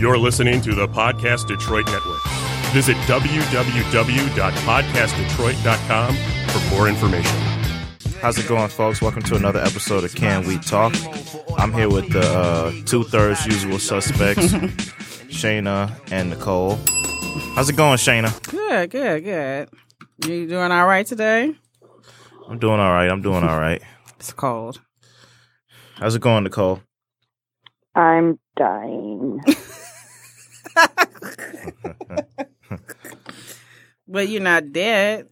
You're listening to the Podcast Detroit Network. Visit www.podcastdetroit.com for more information. How's it going, folks? Welcome to another episode of Can We Talk? I'm here with the uh, two thirds usual suspects, Shayna and Nicole. How's it going, Shayna? Good, good, good. You doing all right today? I'm doing all right. I'm doing all right. It's cold. How's it going, Nicole? I'm dying. But you're not dead.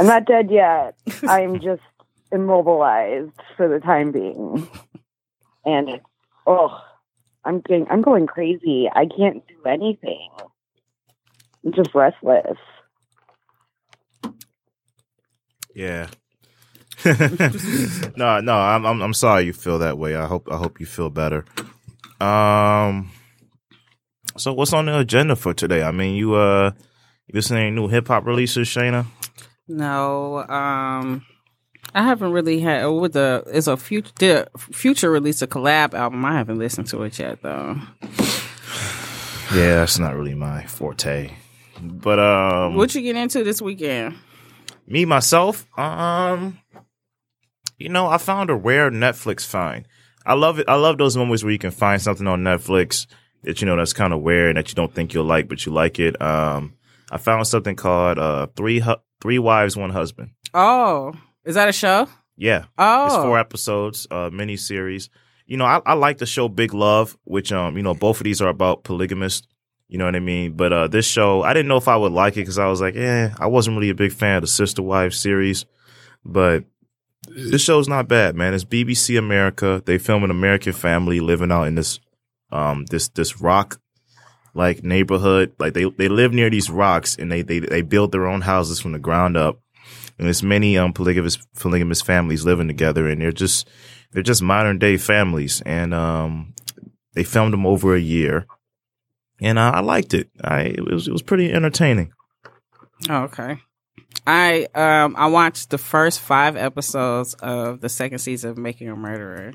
I'm not dead yet. I'm just immobilized for the time being. And oh, I'm getting, I'm going crazy. I can't do anything. I'm just restless. Yeah. no, no, I'm, I'm I'm sorry you feel that way. I hope I hope you feel better. Um so what's on the agenda for today? I mean, you uh you listening to any new hip hop releases, Shayna? No, um, I haven't really had with the it's a future the future release a collab album. I haven't listened to it yet though. Yeah, that's not really my forte. But um What you get into this weekend? me myself, um you know, I found a rare Netflix find. I love it. I love those moments where you can find something on Netflix that you know that's kind of weird and that you don't think you'll like, but you like it. Um, I found something called uh, three Hu- three wives, one husband. Oh, is that a show? Yeah, Oh, it's four episodes, uh, mini series. You know, I, I like the show Big Love, which um, you know, both of these are about polygamists. You know what I mean? But uh, this show, I didn't know if I would like it because I was like, eh, I wasn't really a big fan of the Sister Wives series. But this show's not bad, man. It's BBC America. They film an American family living out in this um this this rock like neighborhood. Like they they live near these rocks and they they they build their own houses from the ground up. And there's many um polygamous polygamous families living together and they're just they're just modern day families and um they filmed them over a year. And uh, I liked it. I it was it was pretty entertaining. Oh, okay. I um I watched the first five episodes of the second season of Making a Murderer.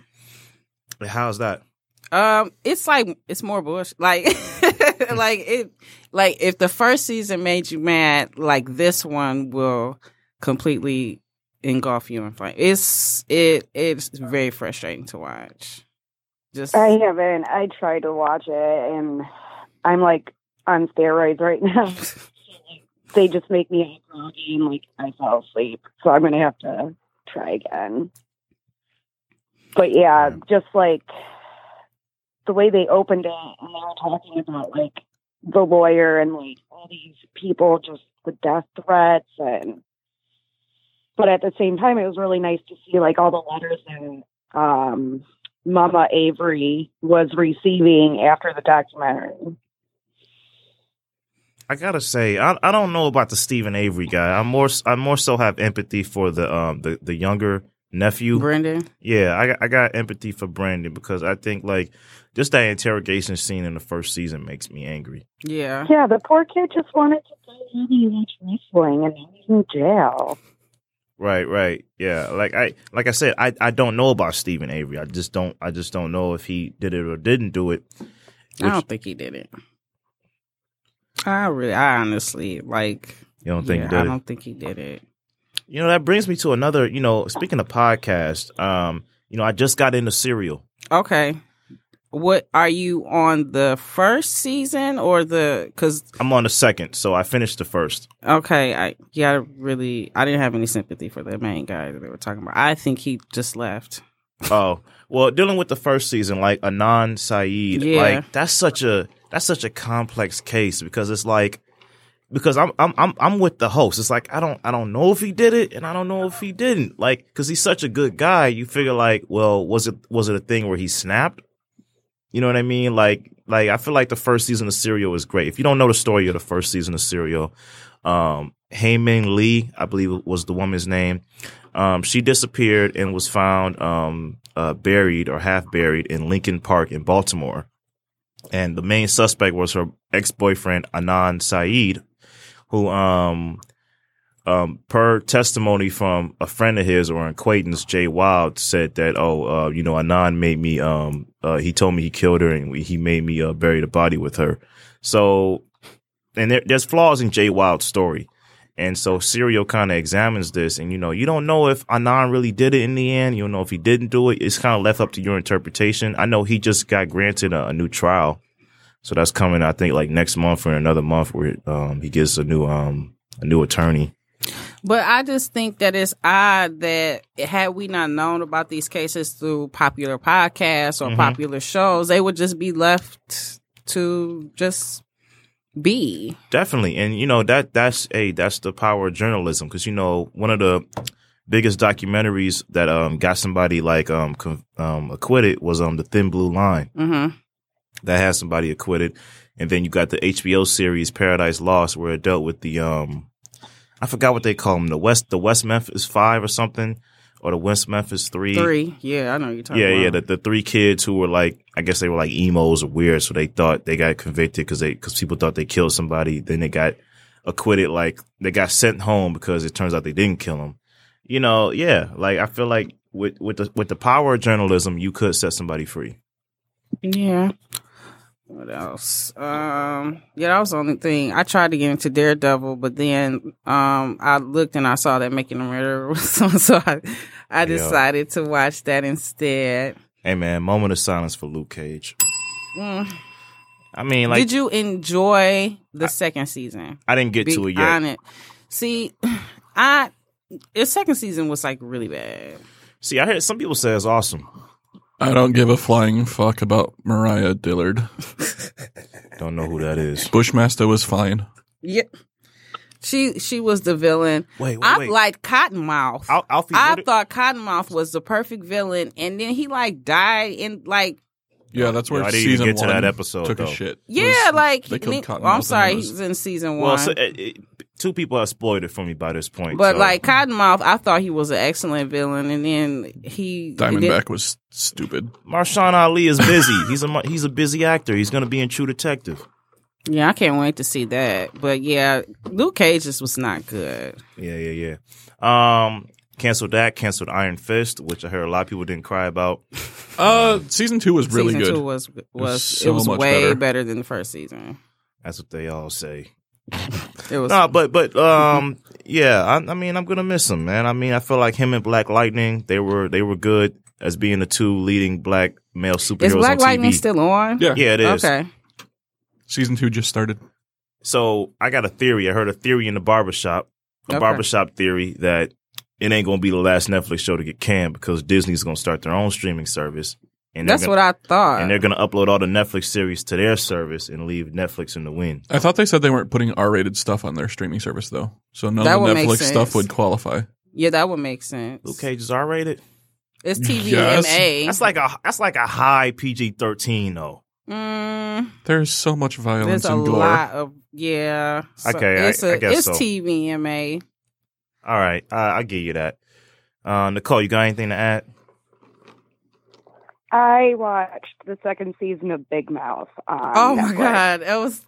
How's that? Um, it's like it's more bullshit. Like, like it, like if the first season made you mad, like this one will completely engulf you in flame. It's it it's very frustrating to watch. Just I haven't. I tried to watch it and I'm like on steroids right now. they just make me groggy and like I fall asleep. So I'm gonna have to try again. But yeah, just like the way they opened it and they were talking about like the lawyer and like all these people just the death threats and but at the same time it was really nice to see like all the letters and um Mama Avery was receiving after the documentary. I gotta say, I I don't know about the Steven Avery guy. I more I more so have empathy for the um the, the younger nephew. Brendan. Yeah, I got, I got empathy for Brandon because I think like just that interrogation scene in the first season makes me angry. Yeah. Yeah, the poor kid just wanted to go out and watch wrestling and he's in jail. Right, right. Yeah. Like I like I said, I, I don't know about Steven Avery. I just don't I just don't know if he did it or didn't do it. I don't think he did it. I really, I honestly like. You don't think yeah, he did I it? don't think he did it. You know, that brings me to another, you know, speaking of podcast, um, you know, I just got into Serial. Okay. What are you on the first season or the? Because I'm on the second, so I finished the first. okay, I yeah, I really, I didn't have any sympathy for the main guy that they were talking about. I think he just left. Oh, well, dealing with the first season, like Anan Saeed, Yeah. like that's such a that's such a complex case because it's like because I'm I'm I'm I'm with the host. It's like I don't I don't know if he did it and I don't know if he didn't. Like because he's such a good guy, you figure like, well, was it was it a thing where he snapped? You know what I mean? Like like I feel like the first season of Serial is great. If you don't know the story of the first season of Serial, um, Hae Min Lee, I believe was the woman's name. Um, she disappeared and was found um, uh, buried or half buried in Lincoln Park in Baltimore. And the main suspect was her ex boyfriend Anand Saeed, who um um, per testimony from a friend of his or an acquaintance, Jay Wild said that, oh, uh, you know, Anon made me, um, uh, he told me he killed her and we, he made me uh, bury the body with her. So, and there, there's flaws in Jay Wild's story. And so Serial kind of examines this, and you know, you don't know if Anon really did it in the end. You don't know if he didn't do it. It's kind of left up to your interpretation. I know he just got granted a, a new trial, so that's coming. I think like next month or another month, where um, he gets a new um a new attorney. But I just think that it's odd that had we not known about these cases through popular podcasts or Mhm. popular shows, they would just be left to just be. Definitely, and you know that that's a that's the power of journalism because you know one of the biggest documentaries that um got somebody like um con- um acquitted was um the Thin Blue Line. hmm that has somebody acquitted. And then you got the HBO series Paradise Lost, where it dealt with the um, I forgot what they call them, the West, the West Memphis Five or something, or the West Memphis Three. Three. Yeah, I know what you're talking Yeah, about. yeah, the, the three kids who were like, I guess they were like emos or weird, so they thought they got convicted because they because people thought they killed somebody. Then they got acquitted, like they got sent home because it turns out they didn't kill them. You know, yeah, like I feel like with with the with the power of journalism, you could set somebody free. Yeah. What else? Um, yeah, that was the only thing. I tried to get into Daredevil, but then um, I looked and I saw that Making a Murderer was on, so I, I decided to watch that instead. Hey man, moment of silence for Luke Cage. Mm. I mean, like Did you enjoy the second season? I didn't get Be to it yet. honest. See, I the second season was like really bad. See, I heard some people say it's awesome. I don't give a flying fuck about Mariah Dillard. Don't know who that is. Bushmaster was fine. Yeah, she she was the villain. Wait, wait, I wait. liked Cottonmouth. Al- Alfie, I did- thought Cottonmouth was the perfect villain, and then he like died in like Yeah, that's where Yo, I season get to one that episode, took though. a shit. yeah, Was- like they killed Cottonmouth oh, I'm sorry, it he was- was in season well, one. so, it, it, two people have spoiled it for me by this point. but so- like Cottonmouth, I thought he was an excellent villain, and then he Diamondback was stupid. Mahershala Ali is busy. he's a he's a busy actor. He's going to be in True Detective. Yeah, I can't wait to see that. But yeah, Luke Cage just was not good. Yeah, yeah, yeah. Um, canceled that. Canceled Iron Fist, which I heard a lot of people didn't cry about. Uh, season two was really season good. two was was so it was much way better. better. than the first season. That's what they all say. It was No, but but um, yeah. I, I mean, I'm gonna miss him, man. I mean, I feel like him and Black Lightning, they were they were good as being the two leading black male superheroes is Black on Lightning TV. still on? yeah. yeah, it is. Okay. season two just started. So I got a theory. I heard a theory in the barbershop, a Okay. barbershop theory that it ain't gonna be the last Netflix show to get canned because Disney's gonna start their own streaming service. And That's gonna, what I thought. and they're gonna upload all the Netflix series to their service and leave Netflix in the wind. I thought they said they weren't putting R-rated stuff on their streaming service though, so none That of would the make Netflix sense. stuff would qualify. yeah, that would make sense. Luke Cage is R rated. It's Yes. TVMA. That's like a that's like a high PG thirteen though. Mm, There's so much violence there's a and gore. lot of yeah. Okay, I- it's a, I guess it's so. TVMA. All right, I I'll give you that. Uh, Nicole, you got anything to add? I watched the second season of Big Mouth. On Oh my Netflix. god, it was.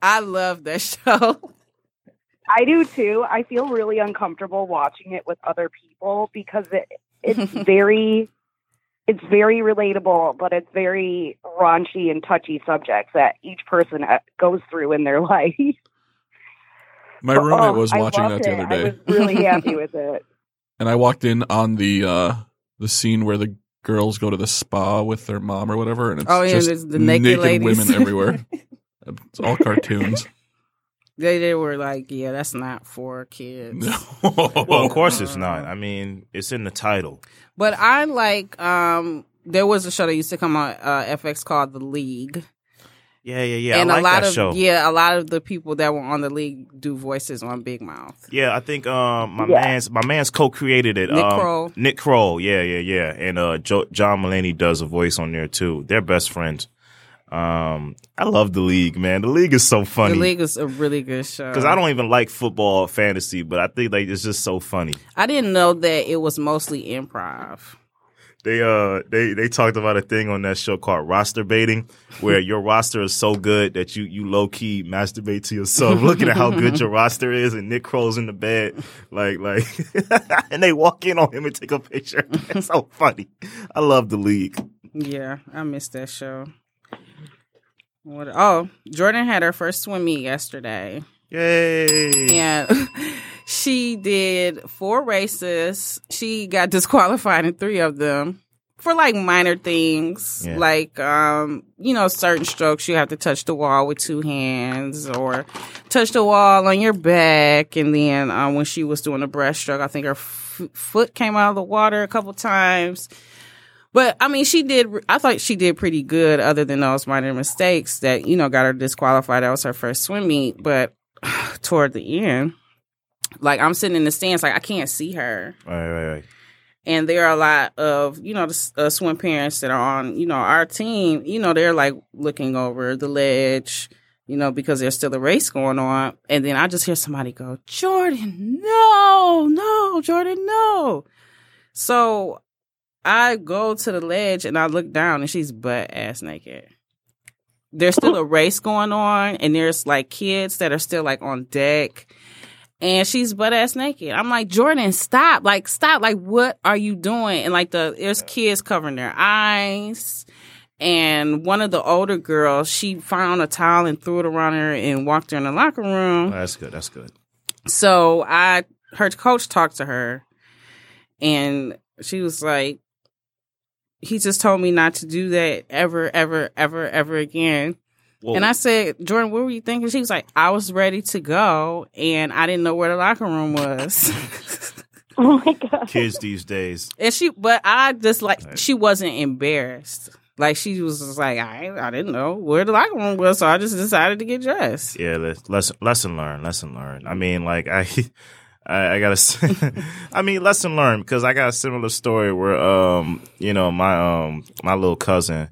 I love that show. I do too. I feel really uncomfortable watching it with other people because it it's very it's very relatable, but it's very raunchy and touchy subjects that each person uh, goes through in their life. My roommate Oh, was I watching that the it. other day, I was really happy with it. and I walked in on the uh, the scene where the girls go to the spa with their mom or whatever, and it's Oh, yeah, just the naked ladies. women everywhere. it's all cartoons. They they were like, yeah, that's not for kids. Well, of course it's not. I mean, it's in the title. But I like. um There was a show that used to come on uh, FX called The League, Yeah, yeah, yeah. and I like a lot that of show. yeah, a lot of the people that were on the League do voices on Big Mouth. Yeah, I think um my Yeah. man's my man's co-created it. Nick um, Kroll. Nick Kroll, yeah, yeah, yeah, and uh jo- John Mulaney does a voice on there too. They're best friends. Um, I love the league, man. The league is so funny The League is a really good show because I don't even like football fantasy, but I think like it's just so funny. I didn't know that it was mostly improv. They uh they they talked about a thing on that show called roster baiting, where your roster is so good that you you low key masturbate to yourself, looking at how good your roster is, and Nick Kroll's in the bed, like like, and they walk in on him and take a picture. It's so funny. I love the league. Yeah, I missed that show. What? Oh, Jordan had her first swim meet yesterday, Yay! and she did four races. She got disqualified in three of them for like minor things, Yeah. like um, you know, certain strokes you have to touch the wall with two hands, or touch the wall on your back. And then um, when she was doing the breaststroke, I think her f- foot came out of the water a couple times. But I mean, she did. I thought she did pretty good, other than those minor mistakes that you know got her disqualified. That was her first swim meet, but toward the end, like I'm sitting in the stands, like I can't see her, Right, right, right. and there are a lot of you know the uh, swim parents that are on you know our team. You know, they're like looking over the ledge. You know, because there's still a race going on, and then I just hear somebody go, "Jordan, no, no, Jordan, no." So I go to the ledge and I look down and she's butt ass naked. There's still a race going on and there's like kids that are still like on deck and she's butt ass naked. I'm like, Jordan, stop. Like, stop. Like, what are you doing? And like the there's kids covering their eyes. And one of the older girls, she found a towel and threw it around her and walked her in the locker room. Oh, that's good. That's good. So I, her coach talked to her, and she was like, "He just told me not to do that ever, ever, ever, ever again." Well, And I said, "Jordan, what were you thinking?" She was like, "I was ready to go, and I didn't know where the locker room was." Oh my god. kids these days. and she, but I just like Right. she wasn't embarrassed. Like she was just like, I, I didn't know where the locker room was, so I just decided to get dressed. Yeah, le- lesson lesson learned. Lesson learned. I mean, like I, I, I gotta. Say, I mean, lesson learned because I got a similar story where, um, you know, my um, my little cousin,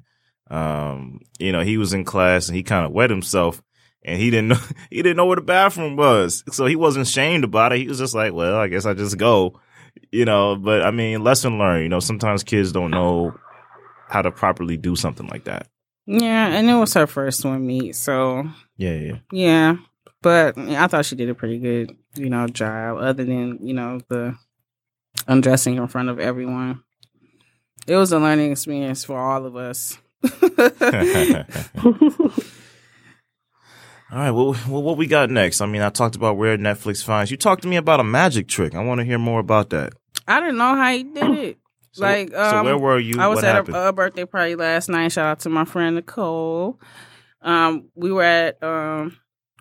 um, you know, he was in class and he kind of wet himself. And he didn't know he didn't know where the bathroom was, so he wasn't ashamed about it. He was just like, "Well, I guess I just go," you know. But I mean, lesson learned. You know, sometimes kids don't know how to properly do something like that. Yeah, and it was her first swim meet, so Yeah, yeah. Yeah, but I thought she did a pretty good, you know, job. Other than you know the undressing in front of everyone, it was a learning experience for all of us. All right, well, well, what we got next? I mean, I talked about where Netflix finds. You talked to me about a magic trick. I want to hear more about that. I didn't know how he did it. So, like, so um, where were you? I was what at a, a birthday party last night. Shout out to my friend Nicole. Um, we were at um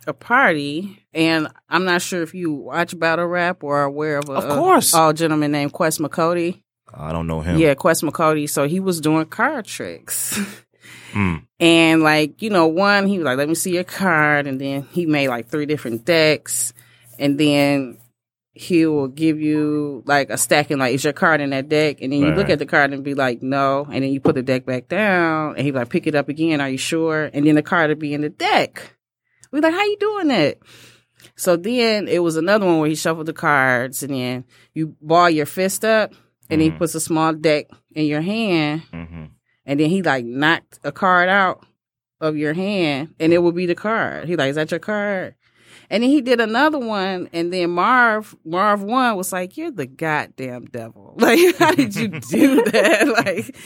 a party, and I'm not sure if you watch battle rap or are aware of a, Of course. a, a gentleman named Quest McCody. I don't know him. Yeah, Quest McCody. So he was doing card tricks. Hmm. And like, you know, one, he was like, let me see your card. And then he made like three different decks. And then he will give you like a stacking, like, is your card in that deck? And then you Right, look at the card and be like, no. And then you put the deck back down and he like, pick it up again. Are you sure? And then the card would be in the deck. We like, how you doing that? So then it was another one where he shuffled the cards and then you ball your fist up and he Mhm. puts a small deck in your hand hmm and then he like knocked a card out of your hand and it would be the card. He like, is that your card? And then he did another one and then Marv, Marv Won was like, you're the goddamn devil. Like, how did you do that? like,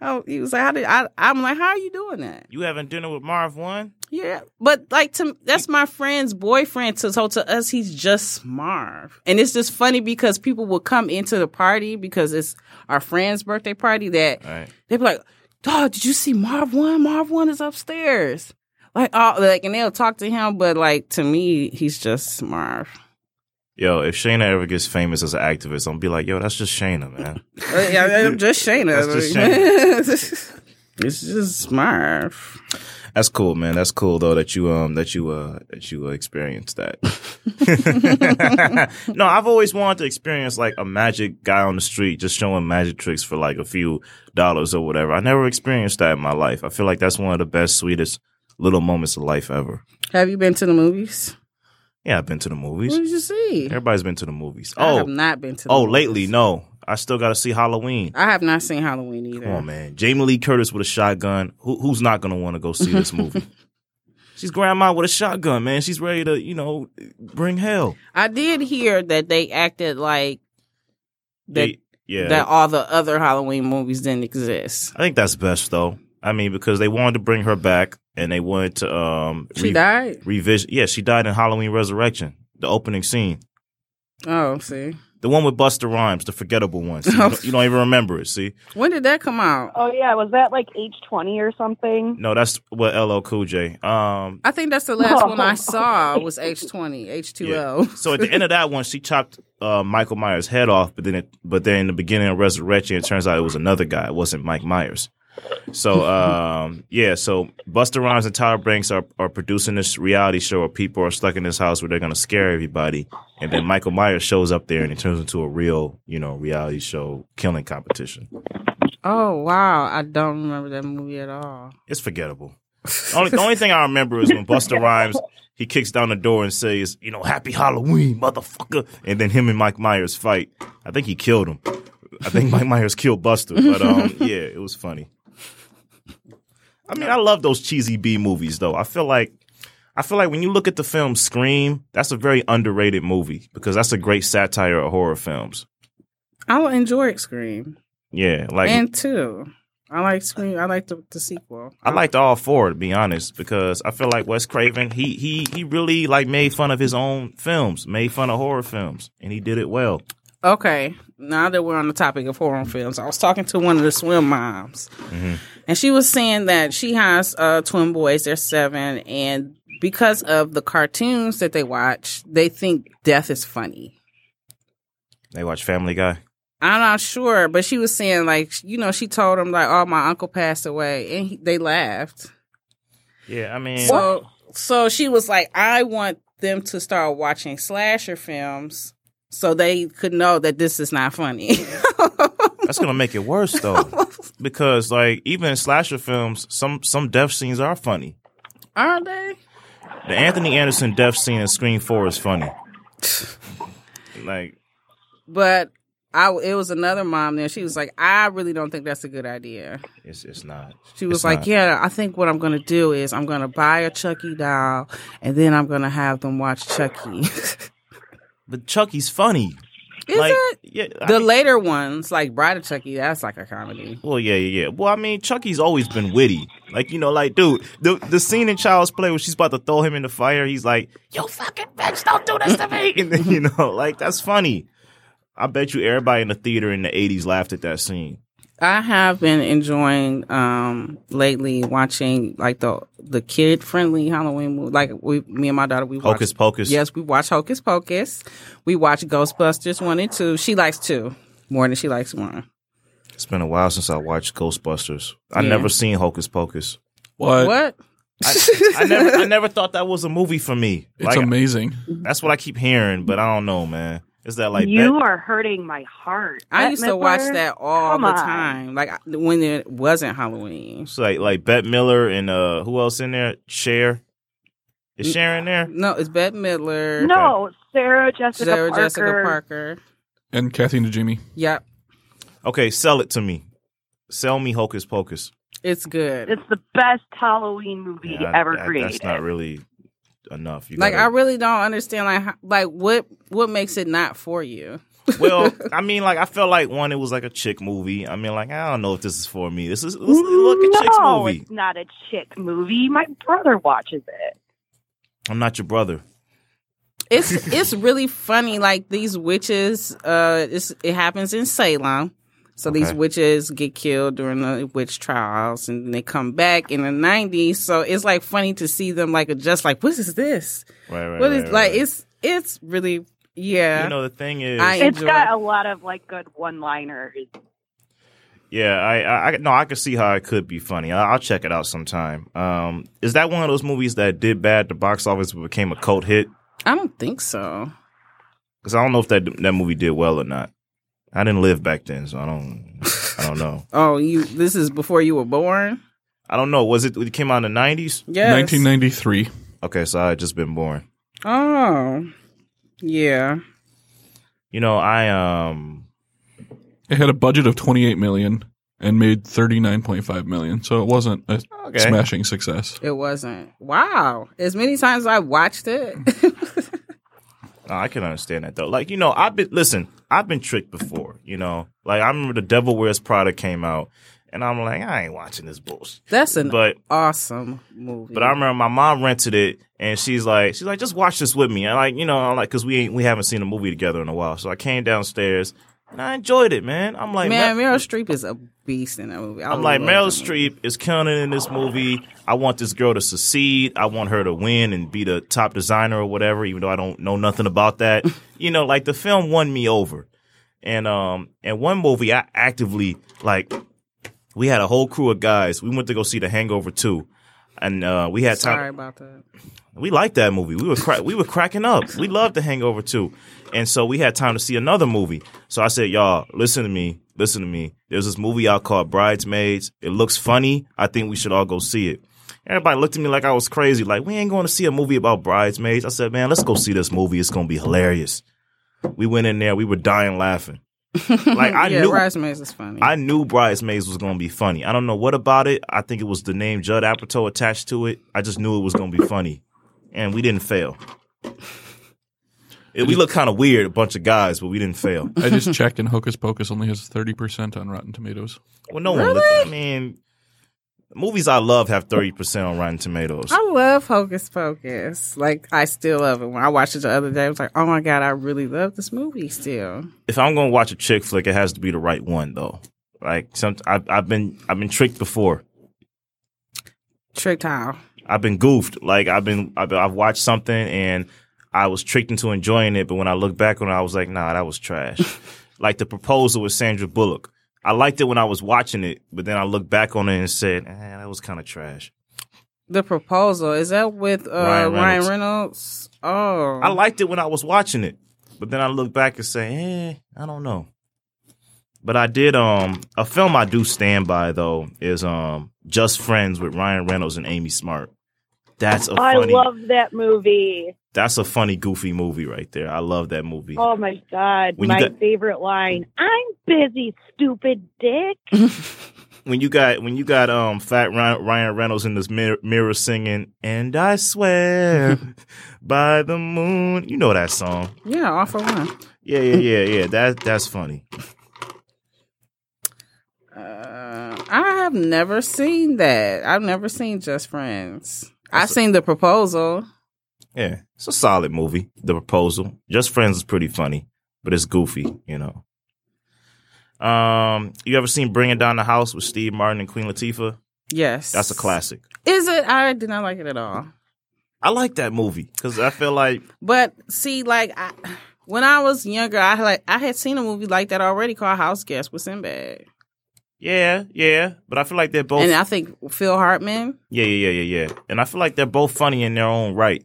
oh, he was like, how did I, I'm like, how are you doing that? You having dinner with Marv Won? Yeah, but like to that's my friend's boyfriend. To so to us, he's just Marv, and it's just funny because people will come into the party because it's our friend's birthday party. That right. they be like, "Dog, did you see Marv Won? Marv Won is upstairs." Like, oh, like, and they'll talk to him, but like to me, he's just Marv. Yo, if Shayna ever gets famous as an activist, I'm gonna be like, yo, that's just Shayna, man. Yeah, I'm just Shayna. That's just it's just Marv. That's cool, man. That's cool though that you um that you uh that you uh, experienced that. no, I've always wanted to experience like a magic guy on the street just showing magic tricks for like a few dollars or whatever. I never experienced that in my life. I feel like that's one of the best, sweetest little moments of life ever. Have you been to the movies? Yeah, I've been to the movies. What did you see? Everybody's been to the movies. I Oh, have not been to. The oh, movies. lately, no. I still got to see Halloween. I have not seen Halloween either. Come on, man. Jamie Lee Curtis with a shotgun. Who, who's not going to want to go see this movie? She's grandma with a shotgun, man. She's ready to, you know, bring hell. I did hear that they acted like that They- yeah. that all the other Halloween movies didn't exist. I think that's best though. I mean, because they wanted to bring her back and they wanted to um She died. revision. Yeah, she died in Halloween Resurrection, the opening scene, Oh, see, the one with Busta Rhymes, the forgettable one. See, you, don't, you don't even remember it. See, when did that come out? Oh yeah, was that like H twenty or something? no, that's what LL Cool J. Um, I think that's the last one I saw was H twenty H two O. so at the end of that one, she chopped uh, Michael Myers' head off, but then it, but then in the beginning of Resurrection, it turns out it was another guy. It wasn't Mike Myers. So um, yeah, so Busta Rhymes and Tyra Banks are, are producing this reality show where people are stuck in this house where they're gonna scare everybody, and then Michael Myers shows up there and it turns into a real, you know, reality show killing competition. Oh wow, I don't remember that movie at all. It's forgettable. The only, the only thing I remember is when Busta Rhymes he kicks down the door and says, you know, Happy Halloween, motherfucker, and then him and Mike Myers fight. I think he killed him. I think Mike Myers killed Buster, but um, yeah, it was funny. I mean, I love those cheesy B movies though. I feel like I feel like when you look at the film Scream, that's a very underrated movie because that's a great satire of horror films. I enjoy Scream Yeah, like and two. I like Scream. I like the, the sequel. I liked all four to be honest, because I feel like Wes Craven, he he he really like made fun of his own films, made fun of horror films, and he did it well. Okay, now that we're on the topic of horror films, I was talking to one of the swim moms, and she was saying that she has uh, twin boys. They're seven, and because of the cartoons that they watch, they think death is funny. They watch Family Guy. I'm not sure, but she was saying like you know she told them like oh my uncle passed away, and he, they laughed. Yeah, I mean, So so she was like, I want them to start watching slasher films so they could know that this is not funny. that's gonna make it worse though, because like even in slasher films, some some death scenes are funny. aren't they? The Anthony Anderson death scene in Scream Four is funny. like, But I it was another mom there. She was like, I really don't think that's a good idea. it's it's not. She was It's like, not. Yeah, I think what I'm gonna do is I'm gonna buy a Chucky doll and then I'm gonna have them watch Chucky. But Chucky's funny. is like, it? Yeah. I The mean- later ones, like Bride of Chucky, that's like a comedy. Well, yeah, yeah, yeah. Well, I mean, Chucky's always been witty. Like, you know, like, dude, the the scene in Child's Play where she's about to throw him in the fire, he's like, "You fucking bitch, don't do this to me!" And then, you know, like that's funny. I bet you everybody in the theater in the '80s laughed at that scene. I have been enjoying um lately watching like the the kid friendly Halloween movie. Like we, me and my daughter, we watch. Hocus Pocus. Yes, we watch Hocus Pocus. We watch Ghostbusters one and two. She likes two more than she likes one. It's been a while since I watched Ghostbusters. I Yeah. never seen Hocus Pocus. What? What? I, I never, I never thought that was a movie for me. It's Like, amazing. that's what I keep hearing, but I don't know, man. Is that like you Bet- are hurting my heart. I Bette used to watch that all Come the on. time, like when it wasn't Halloween. it's like like Bette Midler and uh who else in there? Cher. Is. Cher in there? No, it's Bette Midler, No, Sarah Jessica Sarah Parker. Jessica Parker. And Kathy Najimy. Yep, Okay, sell it to me. Sell me Hocus Pocus. it's good. It's the best Halloween movie Yeah, ever that- created. That's not really enough. You like gotta- I really don't understand like how, like what what makes it not for you. well, I mean, like I felt like one, it was like a chick movie. I mean, like I don't know if this is for me. This is this look a chick's no, movie. it's not a chick movie. My brother watches it. I'm not your brother. It's it's really funny. Like these witches, uh, it's, it happens in Salem. So these witches get killed during the witch trials, and they come back in the '90s. So it's like funny to see them like adjust. Like, what is this? Right, right. What is right, like? right. It's it's really yeah. You know, the thing is, I- It's enjoy got it. a lot of like good one-liners. yeah, I, I, I, no, I can see how it could be funny. I, I'll check it out sometime. Um, is that one of those movies that did bad at the box office but became a cult hit? I don't think so. Because I don't know if that that movie did well or not. I didn't live back then, so I don't, I don't know. Oh, you. This is before you were born. I don't know. Was it? It came out in the nineties. Yes. 1993. Okay, so I had just been born. Oh, yeah. You know, I um It had a budget of 28 million and made 39.5 million, so it wasn't a Okay. smashing success. It wasn't. Wow. As many times as I watched it. No, I can understand that though. Like you know, I've been listen. I've been tricked before. You know, like I remember the Devil Wears Prada came out, and I'm like, I ain't watching this bullshit. That's an But awesome movie. but I remember my mom rented it, and she's like, she's like, just watch this with me. And like you know, I'm like, because we ain't we haven't seen a movie together in a while, so I came downstairs and I enjoyed it, man. I'm like, Man, Meryl Streep is a beast in that movie. I I'm like Meryl. Streep is killing in this movie. I want this girl to succeed. I want her to win and be the top designer or whatever, even though I don't know nothing about that. you know, like the film won me over. And um and one movie I actively like we had a whole crew of guys. We went to go see The Hangover 2. And uh we had time Sorry about that. we liked that movie. We were cra- we were cracking up. We loved The Hangover too, and so we had time to see another movie. So I said, "Y'all, listen to me. Listen to me. There's this movie out called Bridesmaids. It looks funny. I think we should all go see it." Everybody looked at me like I was crazy. Like we ain't going to see a movie about bridesmaids. I said, "Man, let's go see this movie. It's gonna be hilarious." We went in there. We were dying laughing. Like I yeah, knew Bridesmaids is funny. I knew Bridesmaids was going to be funny. I don't know what about it. I think it was the name Judd Apatow attached to it. I just knew it was going to be funny, and we didn't fail. It- we look kind of weird, a bunch of guys, but we didn't fail. I just checked, and Hocus Pocus only has 30% on Rotten Tomatoes. Well, no one. Looked, I mean, movies I love have thirty percent on Rotten Tomatoes. I love Hocus Pocus. Like I still love it. When I watched it the other day, I was like, "Oh my god, I really love this movie still." If I'm going to watch a chick flick, it has to be the right one, though. Like some, I've, I've been, I've been tricked before. Tricked how? I've been goofed. Like I've been, I've, been, I've watched something and I was tricked into enjoying it, but when I look back on it, I was like, nah, that was trash. like the proposal with Sandra Bullock. I liked it when I was watching it, but then I looked back on it and said, eh, that was kind of trash. The proposal is that with uh, Ryan Ryan, Reynolds. Reynolds? Oh, I liked it when I was watching it, but then I look back and say, eh, I don't know. But I did um a film I do stand by though is um Just Friends with Ryan Reynolds and Amy Smart. That's a I funny love that movie. that's a funny goofy movie right there. I love that movie. Oh my god, When my got- favorite line. I'm busy, stupid dick. when you got when you got um fat Ryan, Ryan Reynolds in this mirror, mirror singing and I swear by the moon you know that song yeah, all for one. yeah yeah yeah yeah that that's funny Uh, I have never seen that. I've never seen Just Friends. I've seen the proposal. yeah it's a solid movie The Proposal Just Friends is pretty funny but it's goofy you know um you ever seen Bringing Down the House with Steve Martin and Queen Latifah Yes, that's a classic Is it? I did not like it at all. I like that movie because I feel like But see, like I, when I was younger, I like I had seen a movie like that already called House Guest with Sinbad, yeah yeah but I feel like they're both and I think Phil Hartman. Yeah, yeah, yeah, yeah, yeah. And I feel like they're both funny in their own right.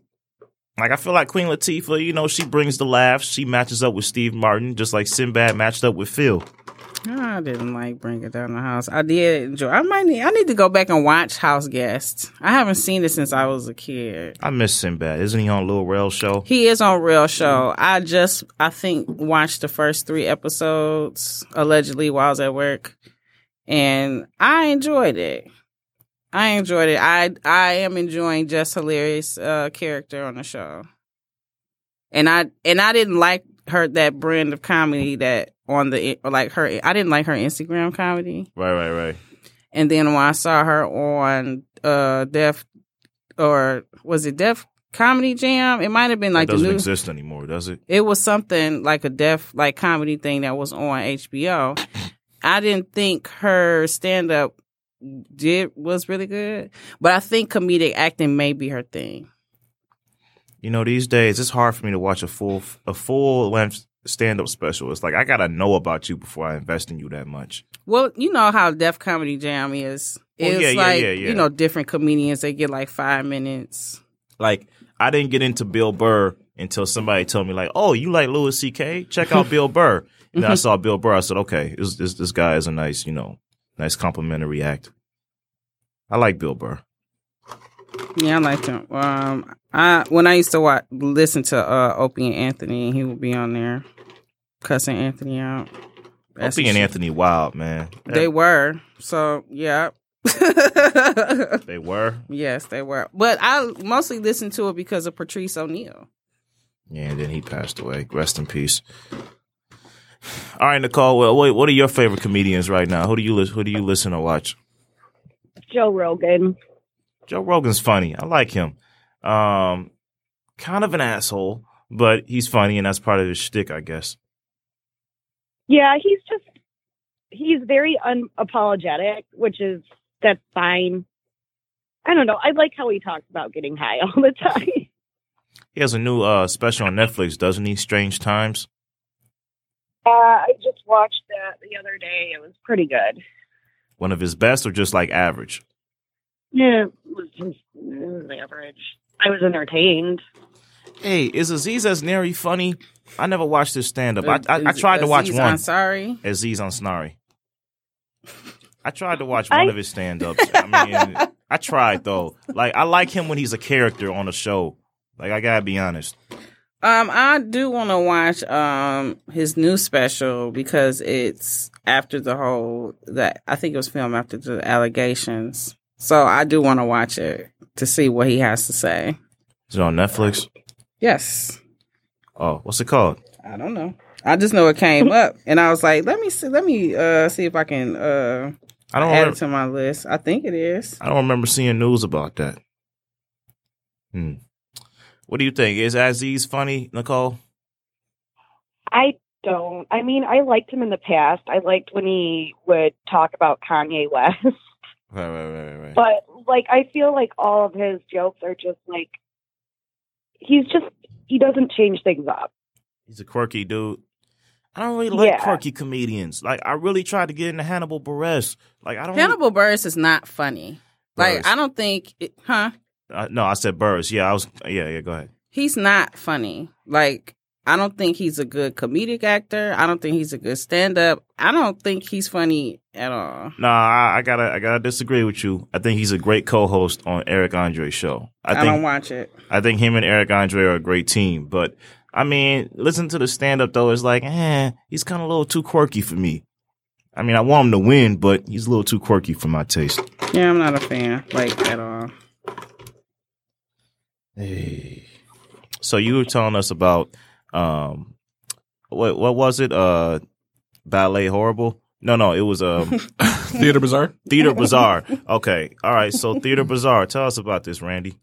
Like I feel like Queen Latifah, you know, she brings the laughs. She matches up with Steve Martin, just like Sinbad matched up with Phil. I didn't like Bring It Down the House. I did enjoy. I might need. I need to go back and watch House Guest. I haven't seen it since I was a kid. I miss Sinbad. Isn't he on Lil Rel show? He is on Rel Show. I just, I think, watched the first three episodes allegedly while I was at work, and I enjoyed it. I enjoyed it. I I am enjoying Jess Hilarious uh, character on the show, and I and I didn't like her that brand of comedy that on the like her. I didn't like her Instagram comedy, Right, right, right. and then when I saw her on uh Def or was it Def Comedy Jam? It might have been like the doesn't new. exist anymore, does it? It was something like a deaf like comedy thing that was on HBO. I didn't think her stand up did was really good, but I think comedic acting may be her thing. You know, these days it's hard for me to watch a full a full length stand up special. It's like I gotta know about you before I invest in you that much. Well, you know how Def Comedy Jam is. Well, It's yeah, yeah, like yeah, yeah. you know different comedians. They get like five minutes. Like I didn't get into Bill Burr until somebody told me like, "Oh, you like Louis C.K. Check out Bill Burr." And then I saw Bill Burr. I said, "Okay, this this this guy is a nice, you know, nice complimentary act." I like Bill Burr. Yeah, I liked him. Um, I when I used to watch listen to uh Opie and Anthony, he would be on there cussing Anthony out. That's Opie and shit. Anthony Wild, man. They were. So yeah. they were. yes, they were. But I mostly listened to it because of Patrice O'Neal. Yeah, and then he passed away. Rest in peace. All right, Nicole. Well, wait, what are your favorite comedians right now? Who do you lis- who do you listen or watch? Joe Rogan. Joe Rogan's funny. I like him. Um, kind of an asshole, but he's funny, and that's part of his shtick, I guess. Yeah, he's just he's very unapologetic, which is that's fine. I don't know. I like how he talks about getting high all the time. He has a new uh special on Netflix, doesn't he? Strange Times. Uh, I just watched that the other day. It was pretty good. One of his best, or just like average? Yeah, it was just it was average. I was entertained. Hey, is Aziz Ansari funny? I never watched his stand up. I, I, I tried to watch Aziz one. Ansari. Aziz Ansari. I tried to watch one I- of his stand ups. I mean, I tried though. Like, I like him when he's a character on a show. Like, I gotta be honest. Um, I do want to watch um his new special because it's after the whole that I think it was filmed after the allegations. So I do want to watch it to see what he has to say. Is it on Netflix? Yes, Oh, what's it called? I don't know. I just know it came up, and I was like, let me see, let me uh see if I can uh I don't add it to my list. I think it is. I don't remember seeing news about that. Hmm. What do you think? Is Aziz funny, Nicole? I don't. I mean, I liked him in the past. I liked when he would talk about Kanye West. Right, right, right, right, right. But like I feel like all of his jokes are just like he's just he doesn't change things up. He's a quirky dude. I don't really like Yeah. quirky comedians. Like, I really tried to get into Hannibal Buress. Like, I don't. Hannibal Buress is not funny. Like I don't think, it, huh? Uh, no, I said Burris. Yeah, I was. Yeah, yeah. Go ahead. he's not funny. Like I don't think he's a good comedic actor. I don't think he's a good stand up. I don't think he's funny at all. Nah, I, I gotta, I gotta disagree with you. I think he's a great co-host on Eric Andre's show. I I, think, don't watch it. I think him and Eric Andre are a great team. But I mean, listen to the stand-up though. It's like, eh, he's kind of a little too quirky for me. I mean, I want him to win, but he's a little too quirky for my taste. Yeah, I'm not a fan like at all. Hey. So you were telling us about um what what was it? Uh ballet horrible? No, no, it was um Theatre Bizarre. Theatre Bizarre. Okay. All right. So Theatre Bizarre. Tell us about this, Randy.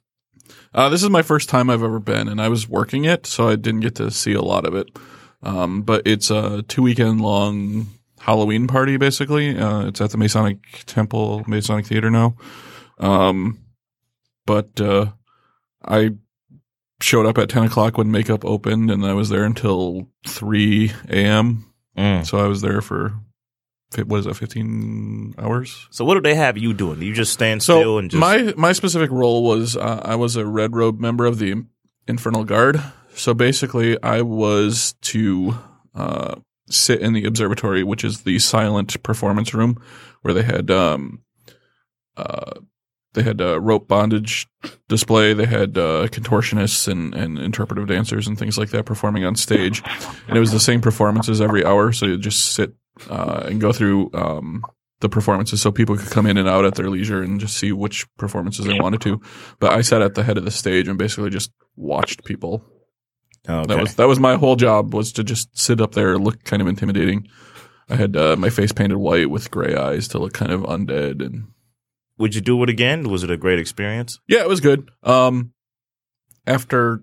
Uh, this is my first time I've ever been, and I was working it, so I didn't get to see a lot of it. Um, but it's a two weekend long Halloween party, basically. Uh, it's at the Masonic Temple, Masonic Theater now. Um, but uh, I showed up at 10 o'clock when makeup opened, and I was there until 3 a.m. Mm. So I was there for, what is it, 15 hours? So what do they have you doing? You just stand So still and just my my specific role was uh, I was a red robe member of the Infernal Guard. So basically, I was to uh, sit in the observatory, which is the silent performance room, where they had um, uh, they had uh, rope bondage display. They had uh, contortionists and, and interpretive dancers and things like that performing on stage, and it was the same performances every hour. So you just sit uh, and go through um, the performances so people could come in and out at their leisure and just see which performances they wanted to. But I sat at the head of the stage and basically just watched people. okay. That was that was my whole job was to just sit up there, look kind of intimidating. I had uh, my face painted white with gray eyes to look kind of undead, and Would you do it again? Was it a great experience? yeah, it was good. Um, after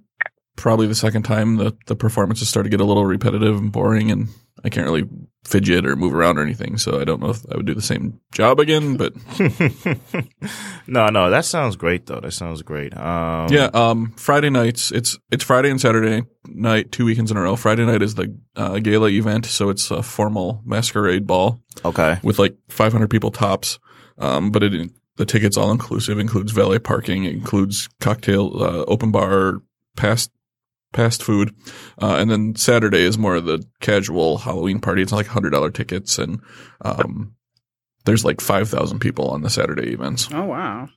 probably the second time, the the performances started to get a little repetitive and boring, and I can't really fidget or move around or anything. So I don't know if I would do the same job again, but no, no, that sounds great though. That sounds great. Um, Yeah, um, Friday nights. It's it's Friday and Saturday night, two weekends in a row. Friday night is the uh, gala event, so it's a formal masquerade ball Okay. with like 500 people tops. Um, but it the tickets all inclusive includes valet parking, includes cocktail, uh, open bar, past past food, uh, and then Saturday is more of the casual Halloween party. It's like hundred dollar tickets, and um, there's like 5,000 people on the Saturday events. Oh wow.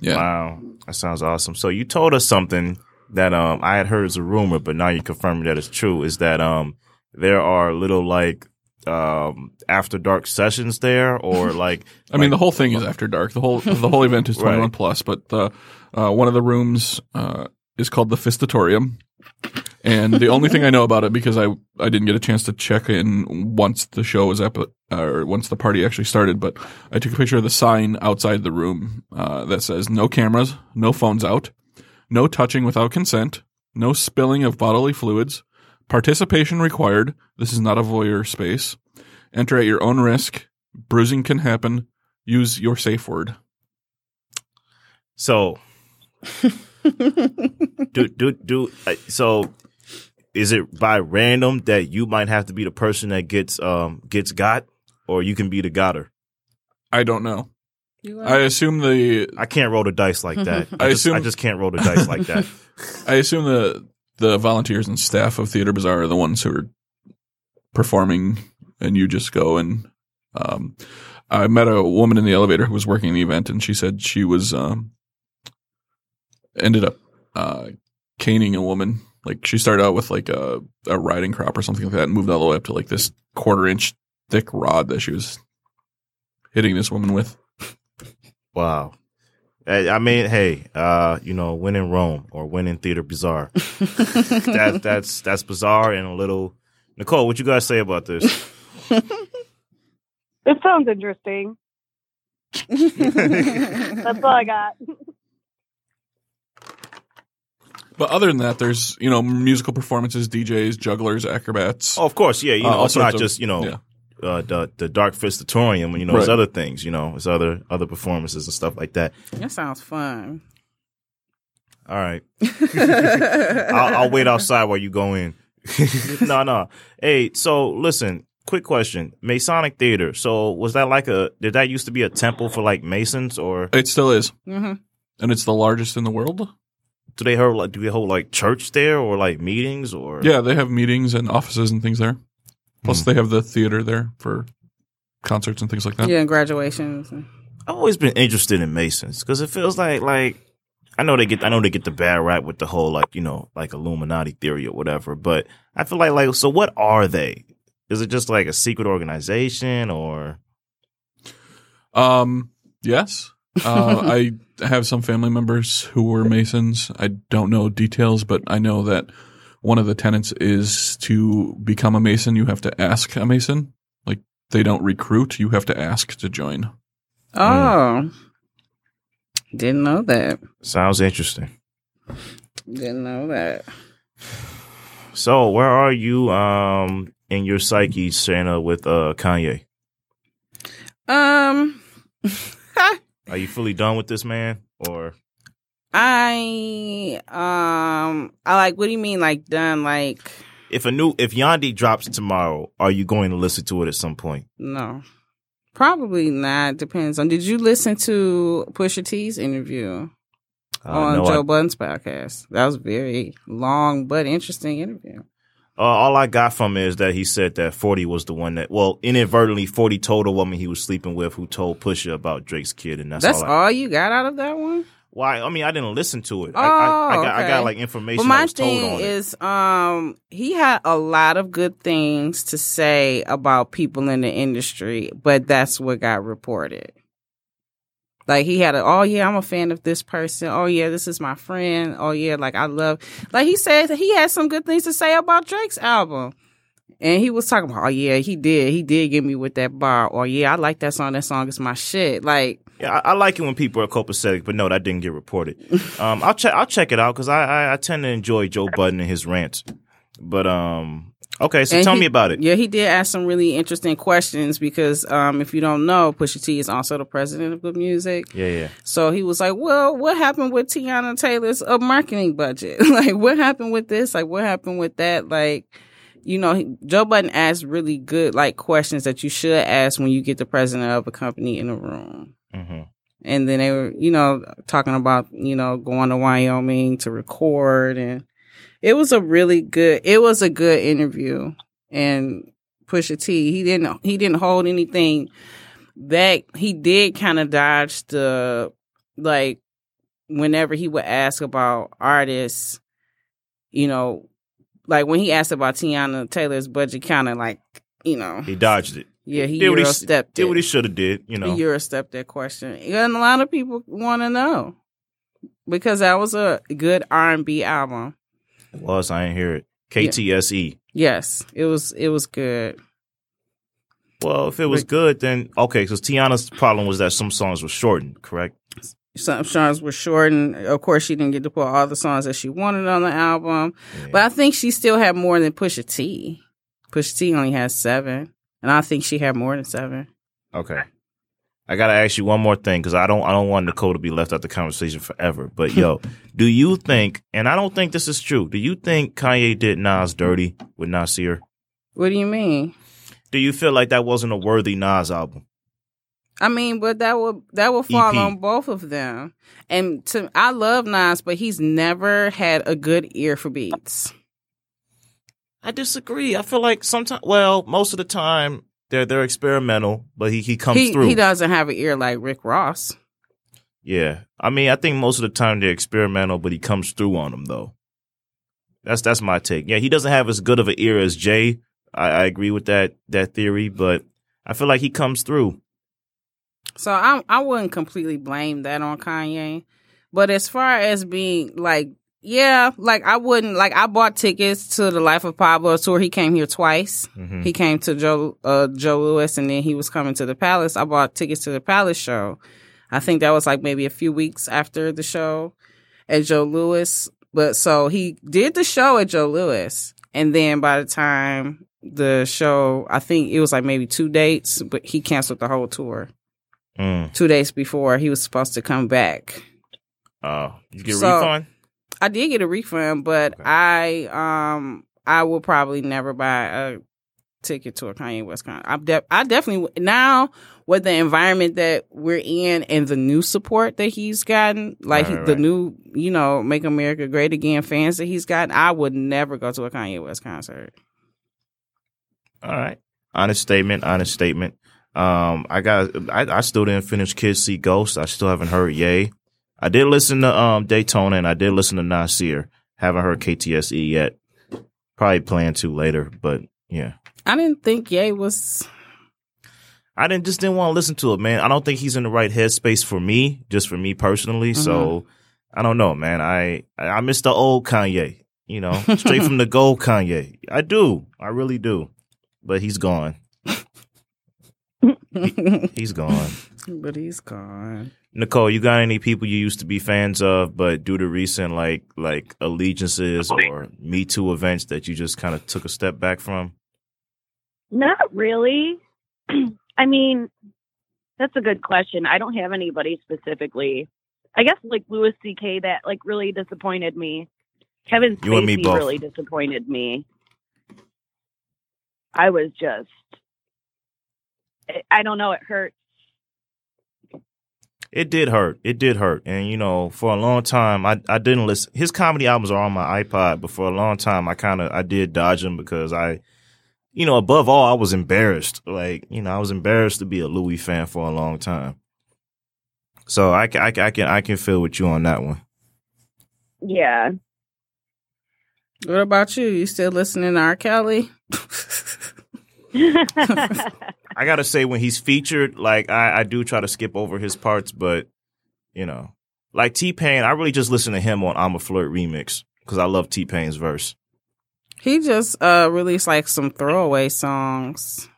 Yeah. Wow, that sounds awesome. So you told us something that um I had heard as a rumor, but now you confirmed that it's true. Is that um there are little like um after dark sessions there or like I mean, the whole thing is after dark. The whole the whole event is Right. twenty one plus, but the uh, one of the rooms uh, is called the Fistatorium, and the only thing I know about it because I I didn't get a chance to check in once the show was up or once the party actually started, but I took a picture of the sign outside the room uh, that says no cameras, no phones out, no touching without consent, no spilling of bodily fluids, participation required. This is not a voyeur space. Enter at your own risk. Bruising can happen. Use your safe word. so do do do uh, so is it by random that you might have to be the person that gets um gets got or you can be the gotter I don't know. I assume the i can't roll the dice like that I i, just, assume- I just can't roll the dice like that I assume the the volunteers and staff of Theatre Bizarre are the ones who are performing, and you just go and. Um, I met a woman in the elevator who was working the event, and she said she was um, ended up uh, caning a woman. Like she started out with like a, a riding crop or something like that, and moved all the way up to like this quarter inch thick rod that she was hitting this woman with. wow I I mean, hey, uh, you know, win in Rome or win in Theatre Bizarre. that, that's that's bizarre and a little. Nicole, what you guys say about this? It sounds interesting. That's all I got. But other than that, there's you know musical performances, DJs, jugglers, acrobats. Oh, of course, yeah. You Uh, know, all it's not of- just you know yeah. Uh, the the Dark Fistatorium. And you know, there's Right. other things. You know, there's other other performances and stuff like that. that sounds fun. All right, I'll, I'll wait outside while you go in. no, no. Hey, so listen. Quick question: Masonic Theater. So was that like a? Did that used to be a temple for like Masons, or It still is, hmm and it's the largest in the world. do they hold like do they hold like church there or like meetings or? Yeah, they have meetings and offices and things there. Plus, Hmm. they have the theater there for concerts and things like that. Yeah, and graduations. and- I've always been interested in Masons because it feels like like I know they get I know they get the bad rap with the whole like you know like Illuminati theory or whatever, but I feel like like so what are they? Is it just like a secret organization or Um, yes. Uh, I have some family members who were Masons. I don't know details, but I know that one of the tenets is to become a Mason, you have to ask a Mason. Like, they don't recruit, you have to ask to join. Oh, didn't know that. sounds interesting? Didn't know that. So where are you um in your psyche, Santa, with uh Kanye? Um, Are you fully done with this man or I um, I like. What do you mean, like done? Like if a new if Yandhi drops tomorrow, are you going to listen to it at some point? no, probably not. Depends on. Did you listen to Pusha T's interview Uh, on no, Joe I- Budden's podcast? That was a very long but interesting interview. Uh, all I got from it is that he said that 40 was the one that, well, inadvertently, 40 told a woman he was sleeping with who told Pusha about Drake's kid, and that's, That's, all. all, you got out of that one. Why? I mean, I didn't listen to it. I, Oh, I, I, got, I got like information that my thing is, um, he had a lot of good things to say about people in the industry, but that's what got reported. Like he had a, oh yeah, I'm a fan of this person. Oh yeah, this is my friend. Oh yeah, like I love, like he said he had some good things to say about Drake's album. And he was talking about, oh yeah, he did, he did get me with that bar. Or yeah, I like that song. That song is my shit. Like, Yeah, I, I like it when people are copacetic, but no, that didn't get reported. um, I'll check. I'll check it out because I, I I tend to enjoy Joe Budden and his rants. But um, okay, so And tell he- me about it. Yeah, he did ask some really interesting questions because um, if you don't know, Pusha T is also the president of Good Music. Yeah, yeah. So he was like, "Well, what happened with Teyana Taylor's uh, marketing budget? like, what happened with this? Like, what happened with that? Like." You know, Joe Budden asked really good like questions that you should ask when you get the president of a company in a room. Hmm And then they were, you know, talking about, you know, going to Wyoming to record and it was a really good it was a good interview. And Pusha T, he didn't he didn't hold anything back. He did kind of dodge the like whenever he would ask about artists, you know, like when he asked about Teyana Taylor's budget kind of like you know, He dodged it. Yeah, he did what he, Euro stepped did what he should have did. You know, Euro stepped that question, and a lot of people want to know because that was a good R and B album. was I ain't hear it. KTSE. Yes, it was. It was good. Well, if it was good, then okay. Because Teyana's problem was that some songs were shortened. Correct. Some songs were shortened. of course, she didn't get to put all the songs that she wanted on the album. Yeah. But I think she still had more than Pusha T. Pusha T only has seven, and I think she had more than seven. Okay. I gotta ask you one more thing because I don't I don't want Nicole to be left out the conversation forever. But yo, do you think? And I don't think this is true. Do you think Kanye did Nas dirty with Nasir? What do you mean? Do you feel like that wasn't a worthy Nas album? I mean, but that will that will fall EP. on both of them. And to I love Nas, but he's never had a good ear for beats. I disagree. I feel like sometimes, well, most of the time they're they're experimental, but he he comes He through. he doesn't have an ear like Rick Ross. Yeah, I mean, I think most of the time they're experimental, but he comes through on them though. That's that's my take. Yeah, he doesn't have as good of an ear as Jay. I, I agree with that that theory, but I feel like he comes through. So I I wouldn't completely blame that on Kanye. But as far as being like yeah, like I wouldn't like I bought tickets to the Life of Pablo tour. He came here twice. Mhm. He came to Joe uh, Joe Louis, and then he was coming to the Palace. I bought tickets to the Palace show. I think that was like maybe a few weeks after the show at Joe Louis. But so he did the show at Joe Louis, and then by the time the show, I think it was like maybe two dates, but he canceled the whole tour. Mm. Two days before he was supposed to come back. Oh, you get So- refund? I did get a refund, but Okay. I um I will probably never buy a ticket to a Kanye West concert. I, de- I definitely now with the environment that we're in and the new support that he's gotten, like Right, right, the right. new you know Make America Great Again fans that he's gotten, I would never go to a Kanye West concert. All right, honest statement. Honest statement. Um, I got. I, I still didn't finish Kids See Ghost. I still haven't heard Ye. I did listen to um Daytona and I did listen to Nasir. Haven't heard KTSE yet. Probably plan to later, but yeah. I didn't think Ye was. I didn't just didn't want to listen to it, man. I don't think he's in the right headspace for me, just for me personally. So I don't know, man. I I I miss the old Kanye, you know, straight from the gold Kanye. I do, I really do. But he's gone. He's gone. But he's gone. Nicole, you got any people you used to be fans of, but due to recent like like allegiances or Me Too events that you just kind of took a step back from? Not really. I mean, that's a good question. I don't have anybody specifically. I guess like Louis C.K. that like really disappointed me. Kevin You and me Spacey both. really disappointed me. I was just, I- I don't know. It hurt. It did hurt. It did hurt. And you know, for a long time I I didn't listen. His comedy albums are on my iPod, but for a long time I kind of I did dodge them because I you know, above all I was embarrassed. Like, you know, I was embarrassed to be a Louis fan for a long time. So I can I can I can, I can feel with you on that one. Yeah. What about you? You still listening to R. Kelly? I gotta say, when he's featured, like I, I do try to skip over his parts, but you know, like T Pain, I really just listen to him on "I'm a Flirt" remix because I love T Pain's verse. He just uh released like some throwaway songs.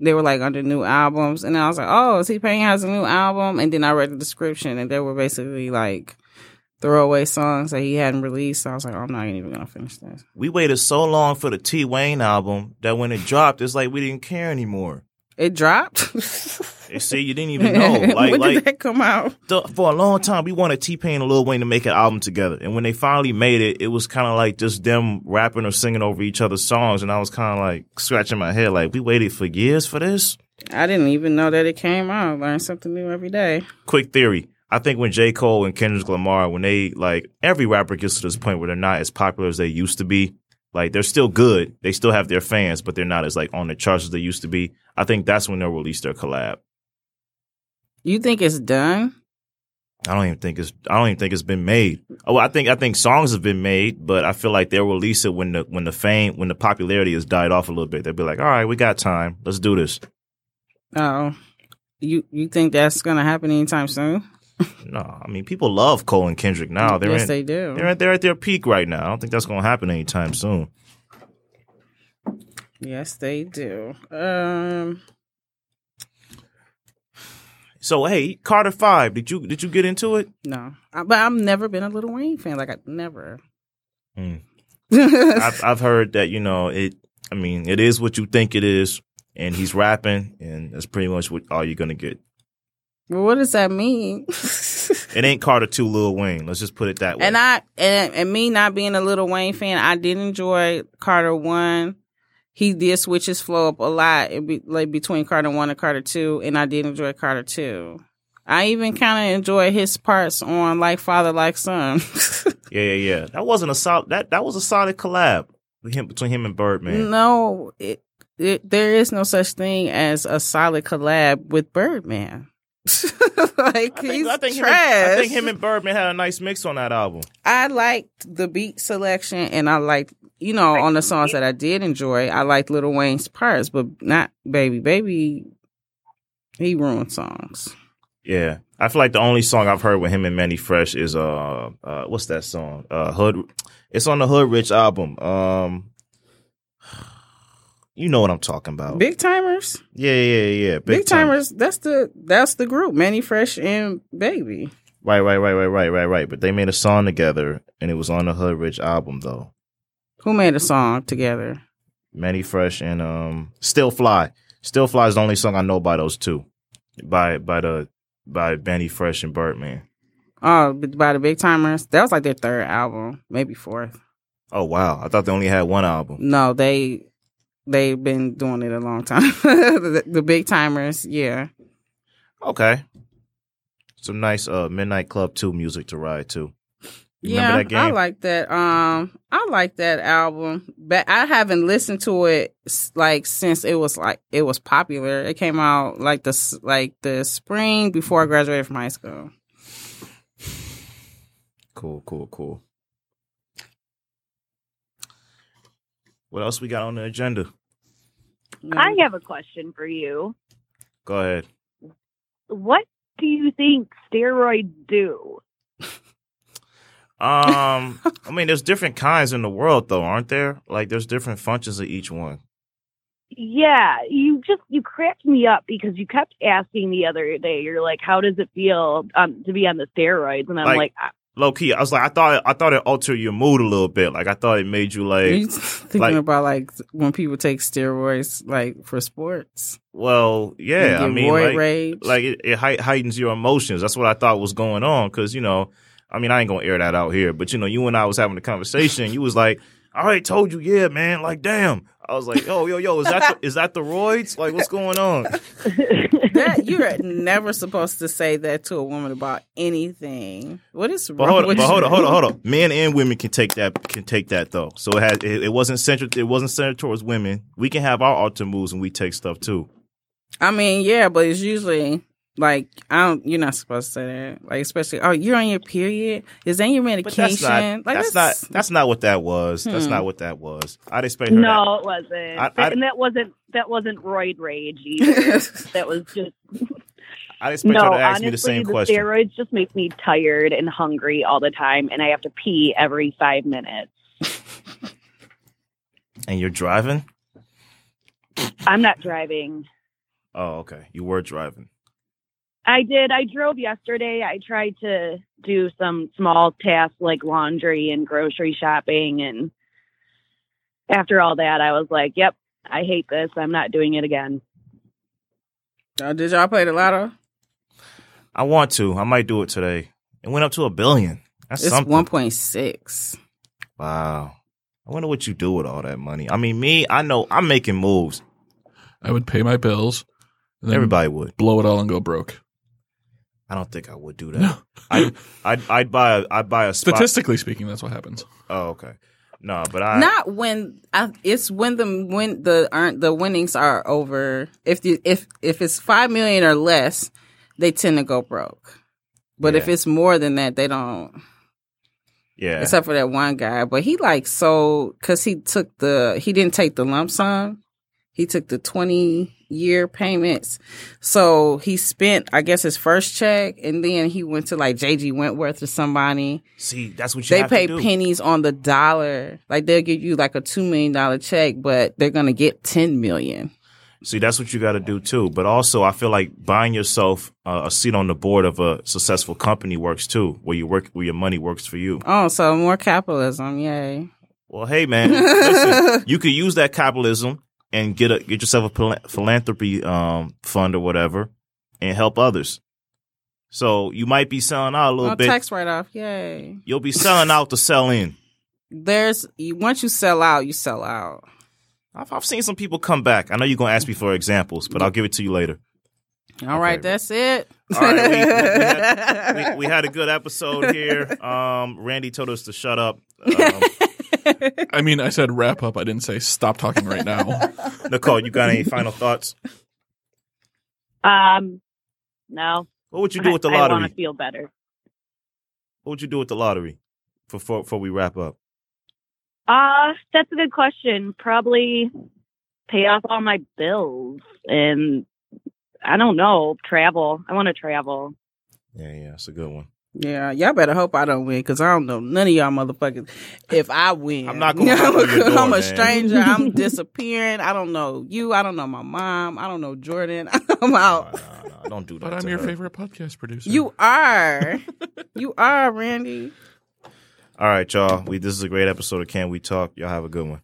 They were like under new albums, and I was like, "Oh, T Pain has a new album." And then I read the description, and they were basically like throwaway songs that he hadn't released. So I was like, "I'm not even gonna finish this." We waited so long for the T Wayne album that when it dropped, it's like we didn't care anymore. It dropped. See, you didn't even know. Like, when did like that come out? for a long time, we wanted T Pain and Lil Wayne to make an album together, and when they finally made it, it was kind of like just them rapping or singing over each other's songs, and I was kind of like scratching my head, like we waited for years for this. I didn't even know that it came out. Learn something new every day. quick theory. I think when J. Cole and Kendrick Lamar, when they like every rapper gets to this point where they're not as popular as they used to be, like they're still good. They still have their fans, but they're not as like on the charts as they used to be. I think that's when they'll release their collab. You think it's done? I don't even think it's I don't even think it's been made. Oh, I think I think songs have been made, but I feel like they'll release it when the when the fame when the popularity has died off a little bit. They'll be like, "All right, we got time. Let's do this." Oh, you you think that's gonna happen anytime soon? No, I mean people love Cole and Kendrick now. They're yes, in, they do. they're at they're at their peak right now. I don't think that's going to happen anytime soon. Yes, they do. Um, So hey, Carter Five, did you did you get into it? no, I, but I've never been a Little Wayne fan. Like I never. Hmm. I've I've heard that you know it. I mean, it is what you think it is, and he's rapping, and that's pretty much what all you're gonna get. Well, what does that mean? It ain't Carter Two, Lil Wayne. Let's just put it that way. And I and, and me not being a Little Wayne fan, I did enjoy Carter One. He did switch his flow up a lot, in be, like between Carter One and Carter Two, and I did enjoy Carter Two. I even kind of enjoy his parts on like Father Like Son. yeah, yeah, yeah. That wasn't a solid. That that was a solid collab him, between him and Birdman. no, it, it, there is no such thing as a solid collab with Birdman. like I think, he's I think him, trash. and- I think him and Birdman had a nice mix on that album. I liked the beat selection and I liked, you know, on the songs that I did enjoy, I liked Little Wayne's parts, but not Baby. Baby, he ruined songs. Yeah, I feel like the only song I've heard with him and Mannie Fresh is uh, uh what's that song? Uh, Hood. It's on the Hood Rich album. Um, you know what I'm talking about? Big Tymers, yeah, yeah, yeah. Big, Time. Timers, that's the that's the group, Mannie Fresh and Baby. Right, right, right, right, right, right, right. But they made a song together, and it was on the Hood Rich album though. Who made a song together? Mannie Fresh and um Still Fly. Still Fly is the only song I know by those two. By by the by Mannie Fresh and Birdman. Oh, by the Big Tymers. That was like their third album, maybe fourth. Oh wow. I thought they only had one album. No, they they've been doing it a long time. the, the Big Tymers, yeah. Okay. Some nice uh Midnight Club 2 music to ride to. You yeah, that game? I like that. Um, I like that album, but I haven't listened to it like since it was like it was popular. It came out like the like the spring before I graduated from high school. Cool, cool, cool. What else we got on the agenda? I have a question for you. Go ahead. What do you think steroids do? Um, I mean, there's different kinds in the world, though, aren't there? Like, there's different functions of each one. Yeah, you just you cracked me up because you kept asking the other day. You're like, "How does it feel um, to be on the steroids?" And I'm Like- like, I- Low key, I was like, I thought, I thought it altered your mood a little bit. Like, I thought it made you like, you thinking like- about like when people take steroids like for sports? well, yeah. I mean, like, rage. like it, it height- heightens your emotions. That's what I thought was going on. Because you know, I mean, I ain't gonna air that out here, but you know, you and I was having a conversation. You was like, "I already told you, yeah, man." Like, damn. I was like, "Yo, yo, yo, is that the, is that the roids? Like, what's going on?" that you're never supposed to say that to a woman about anything. What is But wrong hold on, with but hold you? on, hold on, hold on. Men and women can take that can take that though. So it had it, it wasn't centered it wasn't centered towards women. We can have our alter moves and we take stuff too. I mean, yeah, but it's usually like I don't. You're not supposed to say that. Like, especially, oh, you're on your period. Is that your But medication? that's not like, that's not that's not what that was. That's Hmm. not what that was. I'd expect her. to- no, it wasn't. I- I- and that wasn't that wasn't roid rage either. that was just I'd expect no. her to ask honestly, me the same the question. steroids just make me tired and hungry all the time, and I have to pee every five minutes. And you're driving? I'm not driving. Oh, okay. You were driving. I did. I drove yesterday. I tried to do some small tasks like laundry and grocery shopping. And after all that, I was like, yep, I hate this. I'm not doing it again. Uh, did y'all play the lotto? I want to. I might do it today. It went up to a billion. That's It's something. one point six. Wow. I wonder what you do with all that money. I mean, me, I know I'm making moves. I would pay my bills. And Everybody would. blow it all and go broke. I don't think I would do that. I, I'd, I'd buy a, I'd buy a spot. Statistically speaking, that's what happens. Oh, okay. No, but I Not when I, it's when the when the earn the winnings are over. If the if if it's five million or less, they tend to go broke. But if it's more than that, they don't. Yeah. except for that one guy. But he like so because he took the he didn't take the lump sum. He took the twenty year payments. So he spent, I guess, his first check, and then he went to like JG Wentworth or somebody. See, that's what you They have pay to do. pennies on the dollar. Like they'll give you like a two million dollar check, but they're gonna get ten million. See, that's what you got to do too. But also, I feel like buying yourself uh, a seat on the board of a successful company works too, where you work, where your money works for you. Oh, so more capitalism, yay! Well, hey man, listen, you could use that capitalism and get a get yourself a philanthropy um, fund or whatever, and help others. So you might be selling out a little Oh, bit. tax write off, yay! You'll be selling out to sell in. There's once you sell out, you sell out. I've, I've seen some people come back. I know you're gonna ask me for examples, but I'll give it to you later. All right, Okay. that's it. All right, we, we, had, we, we had a good episode here. Um, Randy told us to shut up. Um, I mean, I said wrap up. I didn't say stop talking right now. Nicole, you got any final thoughts? Um, no. What would you do with the I, I want lottery? to feel better. What would you do with the lottery before before we wrap up? Uh, that's a good question. Probably pay off all my bills and I don't know, travel. I want to travel. Yeah, yeah, it's a good one. Yeah, y'all better hope I don't win because I don't know none of y'all motherfuckers. If I win, I'm not gonna knock door, I'm a man. stranger. I'm disappearing. I don't know you. I don't know my mom. I don't know Jordan. I'm Nah, out. nah, nah, don't do that. But I'm your her. favorite podcast producer. You are. you are, Randy. All right, y'all. We this is a great episode of Can We Talk. Y'all have a good one.